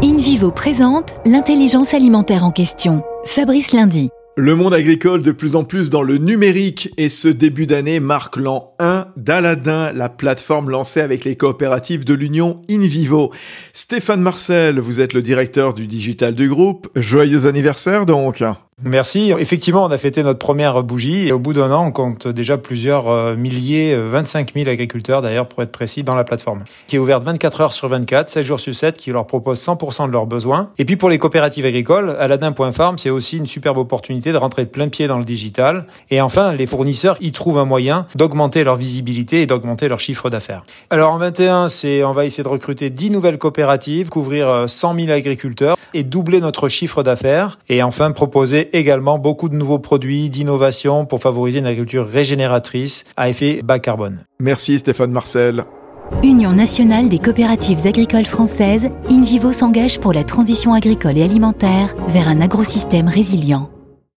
InVivo présente l'intelligence alimentaire en question. Fabrice Lundi. Le monde agricole de plus en plus dans le numérique et ce début d'année marque l'an 1 d'Aladin, la plateforme lancée avec les coopératives de l'Union InVivo. Stéphane Marcel, vous êtes le directeur du digital du groupe. Joyeux anniversaire donc. Merci. Effectivement, on a fêté notre première bougie et au bout d'un an, on compte déjà plusieurs euh, milliers, 25 euh, 000 agriculteurs d'ailleurs pour être précis dans la plateforme, qui est ouverte 24 heures sur 24, 7 jours sur 7, qui leur propose 100% de leurs besoins. Et puis pour les coopératives agricoles, Aladin.farm, c'est aussi une superbe opportunité de rentrer de plein pied dans le digital. Et enfin, les fournisseurs y trouvent un moyen d'augmenter leur visibilité et d'augmenter leur chiffre d'affaires. Alors en 21, c'est, on va essayer de recruter 10 nouvelles coopératives, couvrir 100 euh, 000 agriculteurs et doubler notre chiffre d'affaires. Et enfin, proposer également beaucoup de nouveaux produits, d'innovation pour favoriser une agriculture régénératrice à effet bas carbone. Merci Stéphane Marcel. Union nationale des coopératives agricoles françaises, InVivo s'engage pour la transition agricole et alimentaire vers un agrosystème résilient.